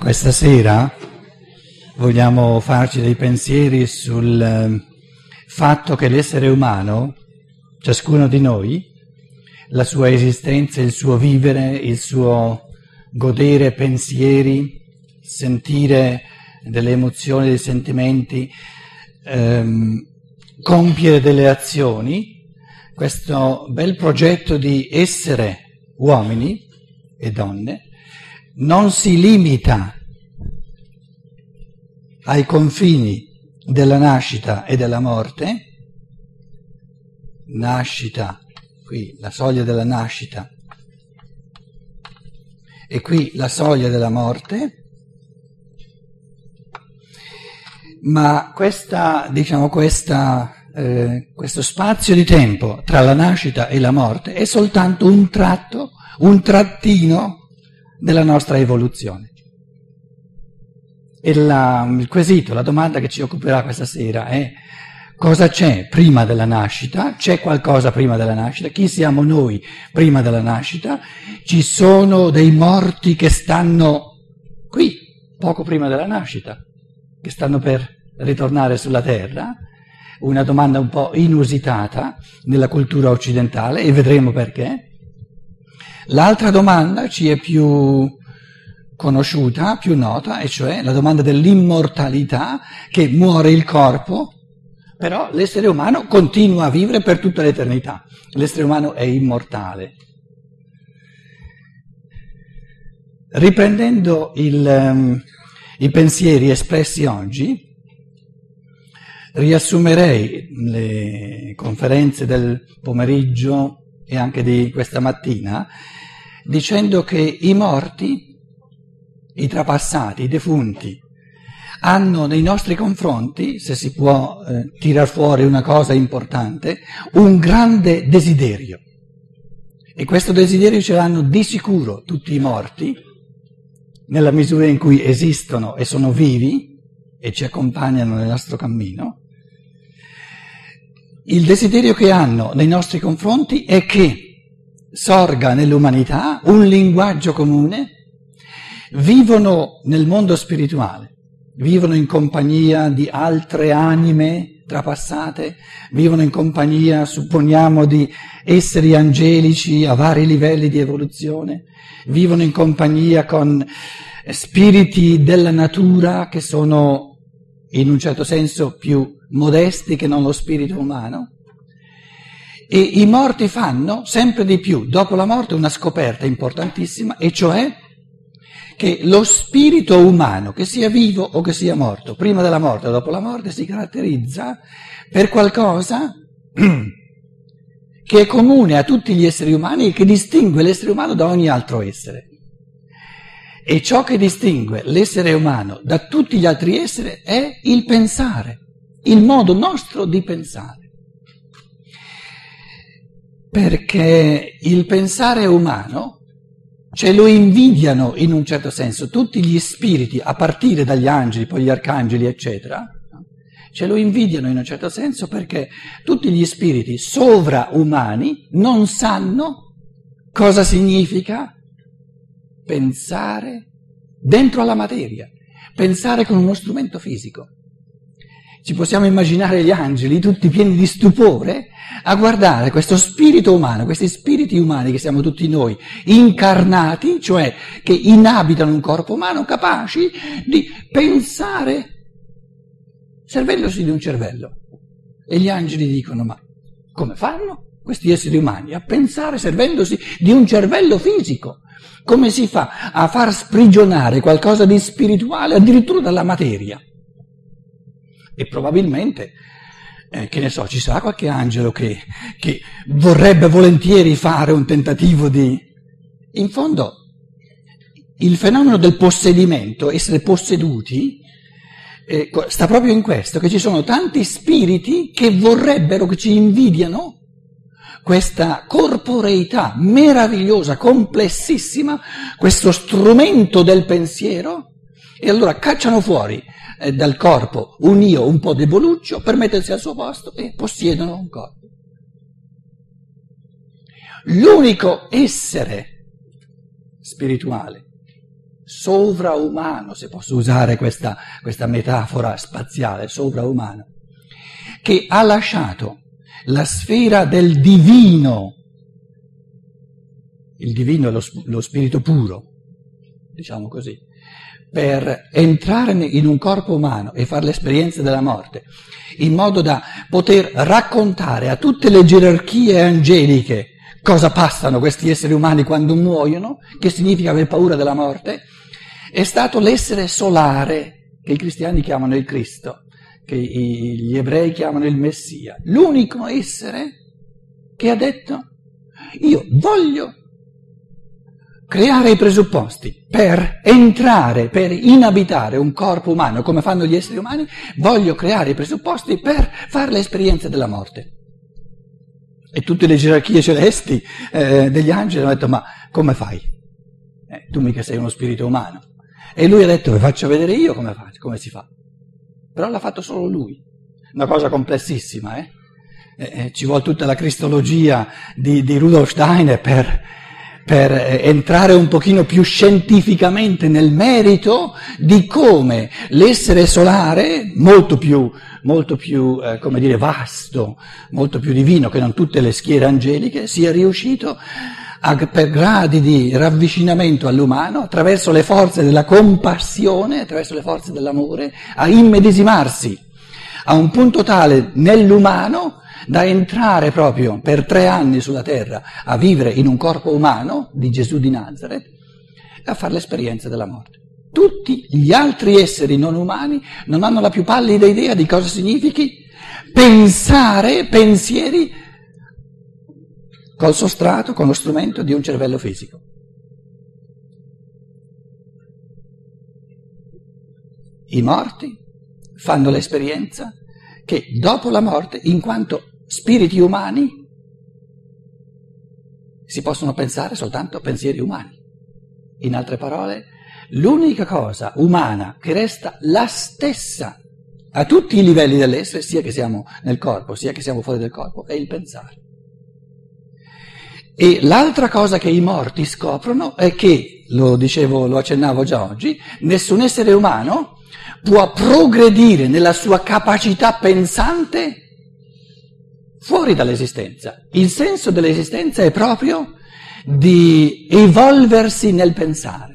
Questa sera vogliamo farci dei pensieri sul eh, fatto che l'essere umano, ciascuno di noi, la sua esistenza, il suo vivere, il suo godere pensieri, sentire delle emozioni, dei sentimenti, ehm, compiere delle azioni, questo bel progetto di essere uomini e donne, non si limita ai confini della nascita e della morte, nascita, qui la soglia della nascita. E qui la soglia della morte, ma questa, diciamo, questa, eh, questo spazio di tempo tra la nascita e la morte è soltanto un tratto, un trattino della nostra evoluzione. E la, il quesito, la domanda che ci occuperà questa sera è cosa c'è prima della nascita? C'è qualcosa prima della nascita? Chi siamo noi prima della nascita? Ci sono dei morti che stanno qui, poco prima della nascita, che stanno per ritornare sulla terra? Una domanda un po' inusitata nella cultura occidentale e vedremo perché. L'altra domanda ci è più conosciuta, più nota, e cioè la domanda dell'immortalità, che muore il corpo, però l'essere umano continua a vivere per tutta l'eternità. L'essere umano è immortale. Riprendendo il, um, i pensieri espressi oggi, riassumerei le conferenze del pomeriggio e anche di questa mattina dicendo che i morti, i trapassati, i defunti, hanno nei nostri confronti, se si può eh, tirar fuori una cosa importante, un grande desiderio. E questo desiderio ce l'hanno di sicuro tutti i morti, nella misura in cui esistono e sono vivi e ci accompagnano nel nostro cammino. Il desiderio che hanno nei nostri confronti è che sorga nell'umanità un linguaggio comune, vivono nel mondo spirituale, vivono in compagnia di altre anime trapassate, vivono in compagnia, supponiamo, di esseri angelici a vari livelli di evoluzione, vivono in compagnia con spiriti della natura che sono in un certo senso più modesti che non lo spirito umano e i morti fanno sempre di più, dopo la morte, una scoperta importantissima, e cioè che lo spirito umano, che sia vivo o che sia morto, prima della morte o dopo la morte, si caratterizza per qualcosa che è comune a tutti gli esseri umani e che distingue l'essere umano da ogni altro essere. E ciò che distingue l'essere umano da tutti gli altri esseri è il pensare, il modo nostro di pensare. Perché il pensare umano ce lo invidiano in un certo senso tutti gli spiriti, a partire dagli angeli, poi gli arcangeli, eccetera, ce lo invidiano in un certo senso perché tutti gli spiriti sovraumani non sanno cosa significa pensare dentro alla materia, pensare con uno strumento fisico. Ci possiamo immaginare gli angeli tutti pieni di stupore a guardare questo spirito umano, questi spiriti umani che siamo tutti noi, incarnati, cioè che inabitano un corpo umano, capaci di pensare servendosi di un cervello. E gli angeli dicono, ma come fanno questi esseri umani a pensare servendosi di un cervello fisico? Come si fa a far sprigionare qualcosa di spirituale addirittura dalla materia? E probabilmente, eh, che ne so, ci sarà qualche angelo che, che vorrebbe volentieri fare un tentativo di... In fondo, il fenomeno del possedimento, essere posseduti, eh, sta proprio in questo, che ci sono tanti spiriti che vorrebbero, che ci invidiano questa corporeità meravigliosa, complessissima, questo strumento del pensiero, e allora cacciano fuori eh, dal corpo un io un po' deboluccio per mettersi al suo posto e possiedono un corpo. L'unico essere spirituale, sovraumano, se posso usare questa, questa metafora spaziale, sovraumano, che ha lasciato la sfera del divino, il divino è lo, lo spirito puro, diciamo così, per entrare in un corpo umano e fare l'esperienza della morte, in modo da poter raccontare a tutte le gerarchie angeliche cosa passano questi esseri umani quando muoiono, che significa aver paura della morte, è stato l'essere solare che i cristiani chiamano il Cristo, che gli ebrei chiamano il Messia, l'unico essere che ha detto io voglio creare i presupposti per entrare, per inabitare un corpo umano come fanno gli esseri umani, voglio creare i presupposti per fare l'esperienza della morte. E tutte le gerarchie celesti eh, degli angeli hanno detto ma come fai? Eh, tu mica sei uno spirito umano. E lui ha detto vi faccio vedere io come, faccio, come si fa. Però l'ha fatto solo lui. Una cosa complessissima, eh? eh, eh ci vuole tutta la cristologia di, di Rudolf Steiner per, per eh, entrare un pochino più scientificamente nel merito di come l'essere solare, molto più, molto più eh, come dire, vasto, molto più divino che non tutte le schiere angeliche, sia riuscito a, per gradi di ravvicinamento all'umano, attraverso le forze della compassione, attraverso le forze dell'amore, a immedesimarsi a un punto tale nell'umano da entrare proprio per tre anni sulla terra a vivere in un corpo umano di Gesù di Nazareth e a fare l'esperienza della morte. Tutti gli altri esseri non umani non hanno la più pallida idea di cosa significhi pensare pensieri col sostrato, con lo strumento di un cervello fisico. I morti fanno l'esperienza che dopo la morte, in quanto spiriti umani si possono pensare soltanto pensieri umani. In altre parole, l'unica cosa umana che resta la stessa a tutti i livelli dell'essere, sia che siamo nel corpo, sia che siamo fuori del corpo, è il pensare. E l'altra cosa che i morti scoprono è che, lo dicevo, lo accennavo già oggi, nessun essere umano può progredire nella sua capacità pensante fuori dall'esistenza. Il senso dell'esistenza è proprio di evolversi nel pensare.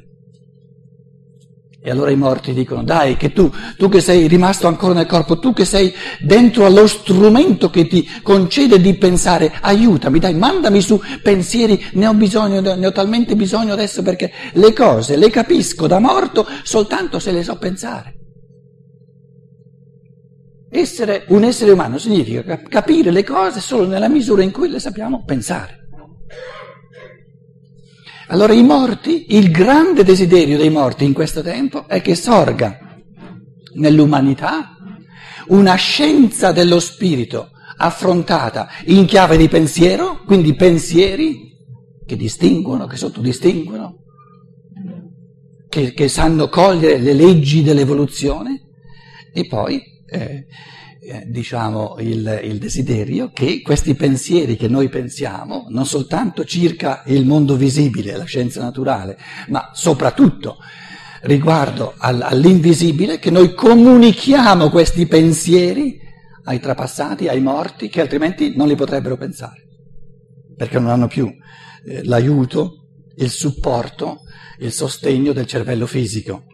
E allora i morti dicono, dai, che tu, tu che sei rimasto ancora nel corpo, tu che sei dentro allo strumento che ti concede di pensare, aiutami, dai, mandami su pensieri, ne ho bisogno, ne ho talmente bisogno adesso perché le cose le capisco da morto soltanto se le so pensare. Essere un essere umano significa capire le cose solo nella misura in cui le sappiamo pensare. Allora i morti, il grande desiderio dei morti in questo tempo è che sorga nell'umanità una scienza dello spirito affrontata in chiave di pensiero, quindi pensieri che distinguono, che sottodistinguono, che, che sanno cogliere le leggi dell'evoluzione e poi eh, eh, diciamo, il, il, desiderio che questi pensieri che noi pensiamo, non soltanto circa il mondo visibile, la scienza naturale, ma soprattutto riguardo al, all'invisibile, che noi comunichiamo questi pensieri ai trapassati, ai morti, che altrimenti non li potrebbero pensare, perché non hanno più eh, l'aiuto, il supporto, il sostegno del cervello fisico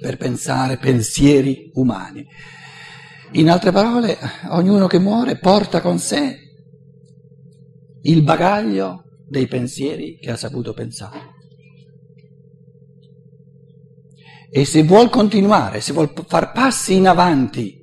per pensare pensieri umani. In altre parole, ognuno che muore porta con sé il bagaglio dei pensieri che ha saputo pensare. E se vuol continuare, se vuol far passi in avanti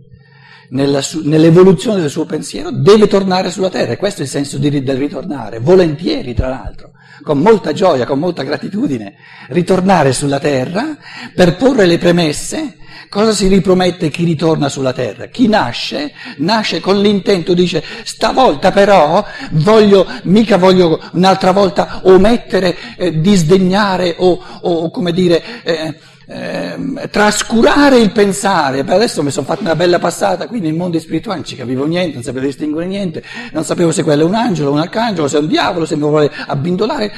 nella, nell'evoluzione del suo pensiero, deve tornare sulla terra. E questo è il senso di, del ritornare, volentieri tra l'altro, con molta gioia, con molta gratitudine, ritornare sulla terra per porre le premesse Cosa si ripromette chi ritorna sulla terra? Chi nasce, nasce con l'intento, dice, stavolta però voglio, mica voglio un'altra volta omettere, eh, disdegnare o, o, come dire, eh, eh, trascurare il pensare. Per adesso mi sono fatto una bella passata qui nei mondi spirituali, non ci capivo niente, non sapevo distinguere niente, non sapevo se quello è un angelo, un arcangelo, se è un diavolo, se mi vuole abbindolare.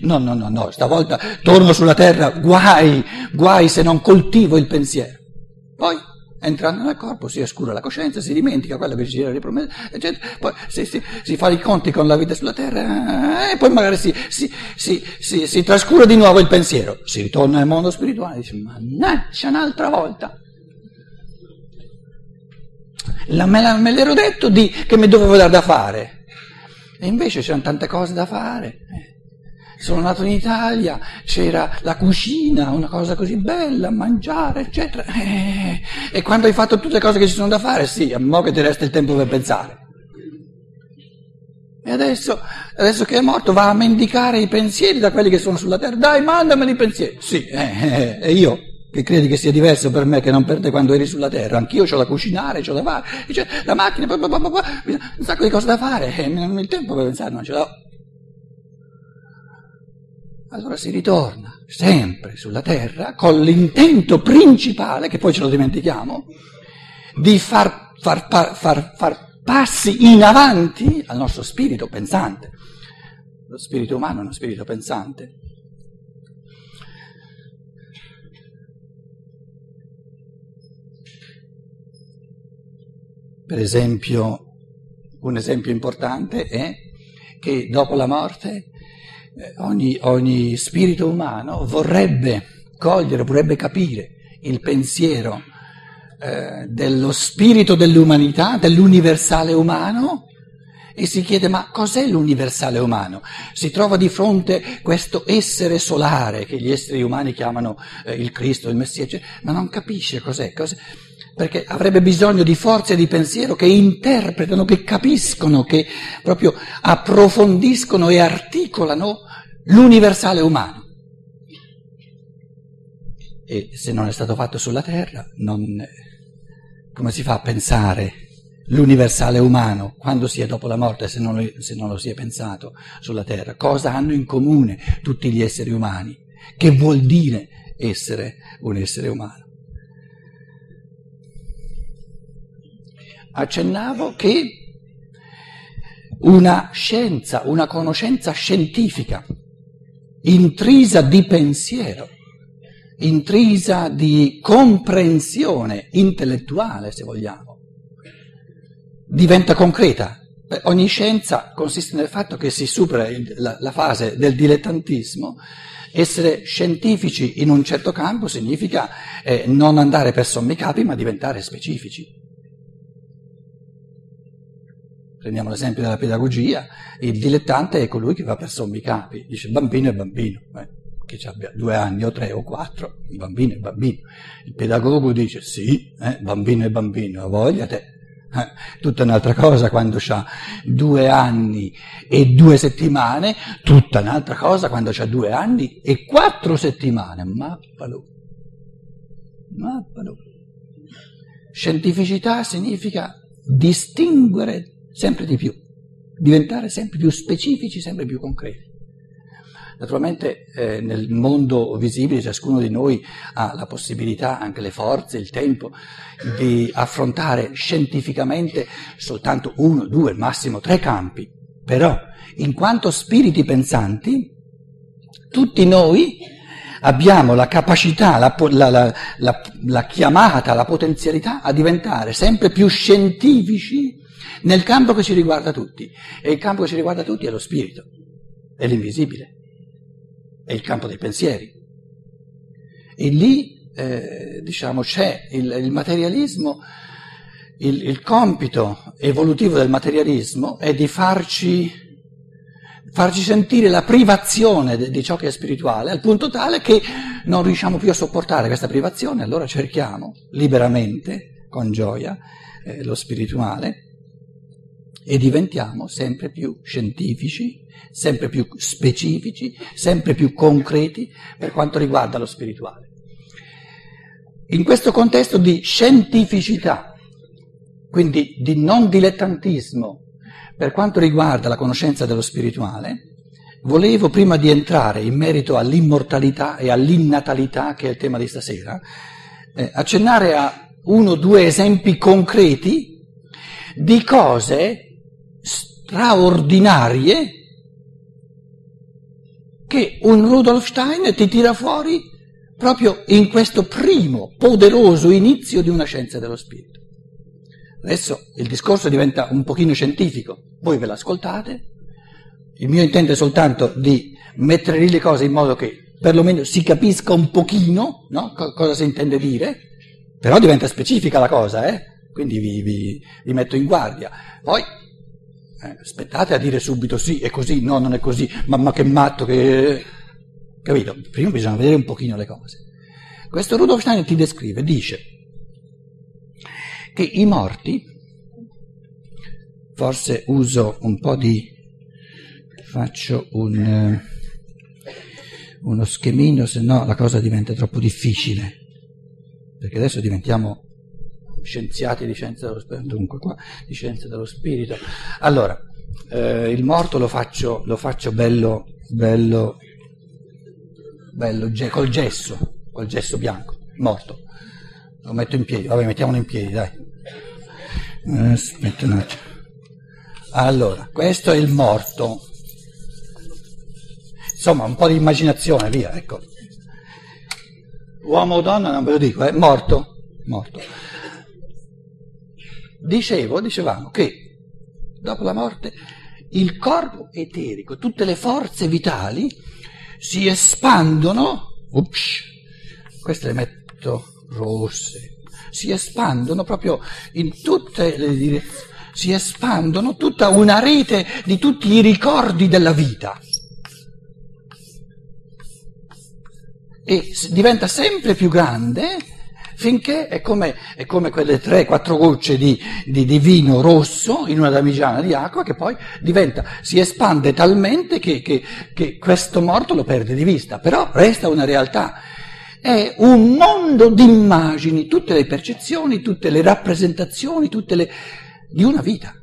No, no, no, no, stavolta torno sulla terra, guai, guai se non coltivo il pensiero. Entrando nel corpo si oscura la coscienza, si dimentica quello che ci era ripromesso, eccetera, poi si, si, si, fa i conti con la vita sulla terra e poi magari si, si, trascura di nuovo il pensiero, si ritorna nel mondo spirituale e dice mannaggia un'altra volta. La, me, la, me l'ero detto di, che mi dovevo dare da fare e invece c'erano tante cose da fare. Eh sono nato in Italia, c'era la cucina, una cosa così bella, mangiare, eccetera. E, e quando hai fatto tutte le cose che ci sono da fare, sì, a mo' che ti resta il tempo per pensare. E adesso, adesso che è morto va a mendicare i pensieri da quelli che sono sulla terra. Dai, mandameli i pensieri. Sì, eh, eh, e io che credi che sia diverso per me che non per te quando eri sulla terra. Anch'io ho da cucinare, ho da fare, la macchina, un sacco di cose da fare, il tempo per pensare, non ce l'ho. Allora si ritorna sempre sulla terra con l'intento principale, che poi ce lo dimentichiamo, di far, far, far, far passi in avanti al nostro spirito pensante. Lo spirito umano è uno spirito pensante. Per esempio, un esempio importante è che dopo la morte ogni, ogni spirito umano vorrebbe cogliere, vorrebbe capire il pensiero eh, dello spirito dell'umanità, dell'universale umano, e si chiede ma cos'è l'universale umano? Si trova di fronte questo essere solare che gli esseri umani chiamano eh, il Cristo, il Messia, ma non capisce cos'è, cos'è, perché avrebbe bisogno di forze di pensiero che interpretano, che capiscono, che proprio approfondiscono e articolano l'universale umano. E se non è stato fatto sulla terra, non, come si fa a pensare l'universale umano quando si è dopo la morte se non, se non lo si è pensato sulla terra? Cosa hanno in comune tutti gli esseri umani? Che vuol dire essere un essere umano? Accennavo che una scienza, una conoscenza scientifica intrisa di pensiero, intrisa di comprensione intellettuale, se vogliamo, diventa concreta. Ogni scienza consiste nel fatto che si supera la, la fase del dilettantismo. Essere scientifici in un certo campo significa eh, non andare per sommi capi, ma diventare specifici. Prendiamo l'esempio della pedagogia, il dilettante è colui che va per sommi capi, dice bambino è bambino, eh, che abbia due anni o tre o quattro, il bambino è bambino. Il pedagogo dice sì, eh, bambino è bambino, voglia te. Eh, tutta un'altra cosa quando ha due anni e due settimane, tutta un'altra cosa quando ha due anni e quattro settimane. Mappalo. Mappalo. Scientificità significa distinguere sempre di più, diventare sempre più specifici, sempre più concreti. Naturalmente eh, nel mondo visibile ciascuno di noi ha la possibilità, anche le forze, il tempo, di affrontare scientificamente soltanto uno, due, massimo tre campi. Però, in quanto spiriti pensanti, tutti noi abbiamo la capacità, la, la, la, la chiamata, la potenzialità a diventare sempre più scientifici nel campo che ci riguarda tutti. E il campo che ci riguarda tutti è lo spirito, è l'invisibile, è il campo dei pensieri. E lì, eh, diciamo, c'è il, il materialismo, il, il, compito evolutivo del materialismo è di farci, farci sentire la privazione di, ciò che è spirituale, al punto tale che non riusciamo più a sopportare questa privazione, allora cerchiamo liberamente, con gioia, eh, lo spirituale e diventiamo sempre più scientifici, sempre più specifici, sempre più concreti per quanto riguarda lo spirituale. In questo contesto di scientificità, quindi di non dilettantismo per quanto riguarda la conoscenza dello spirituale, volevo, prima di entrare in merito all'immortalità e all'innatalità, che è il tema di stasera, eh, accennare a uno o due esempi concreti di cose straordinarie che un Rudolf Stein ti tira fuori proprio in questo primo poderoso inizio di una scienza dello spirito. Adesso il discorso diventa un pochino scientifico, voi ve l'ascoltate, il mio intento è soltanto di mettere lì le cose in modo che perlomeno si capisca un pochino no? cosa si intende dire, però diventa specifica la cosa, eh? quindi vi, vi, vi, metto in guardia. Poi eh, aspettate a dire subito sì, è così, no, non è così, ma, ma che matto, che... capito? Prima bisogna vedere un pochino le cose. Questo Rudolf Steiner ti descrive, dice che i morti, forse uso un po' di faccio un, eh, uno schemino, se no la cosa diventa troppo difficile, perché adesso diventiamo scienziati di scienza dello spirito, dunque qua di scienza dello spirito. Allora, eh, il morto lo faccio, lo faccio bello, bello, bello, col gesso, col gesso bianco, morto. Lo metto in piedi, vabbè mettiamolo in piedi, dai. Aspetta un attimo. Allora, questo è il morto, Insomma, un po' di immaginazione, via, ecco. Uomo o donna, non ve lo dico, è eh? morto, morto. Dicevo, dicevamo che dopo la morte il corpo eterico, tutte le forze vitali si espandono, ups, queste le metto rosse, si espandono proprio in tutte le direzioni, si espandono tutta una rete di tutti i ricordi della vita. e diventa sempre più grande finché è come, è come quelle tre, quattro gocce di, di, di, vino rosso in una damigiana di acqua che poi diventa, si espande talmente che, che, che questo morto lo perde di vista, però resta una realtà. È un mondo di immagini, tutte le percezioni, tutte le rappresentazioni, tutte le, di una vita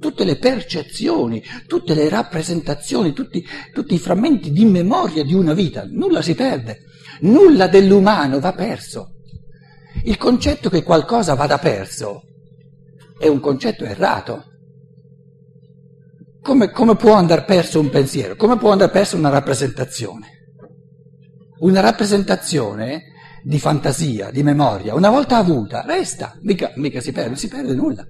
tutte le percezioni, tutte le rappresentazioni, tutti, tutti, i frammenti di memoria di una vita. Nulla si perde, nulla dell'umano va perso. Il concetto che qualcosa vada perso è un concetto errato. Come, come può andare perso un pensiero? Come può andare perso una rappresentazione? Una rappresentazione di fantasia, di memoria, una volta avuta, resta, mica, mica si perde, non si perde nulla.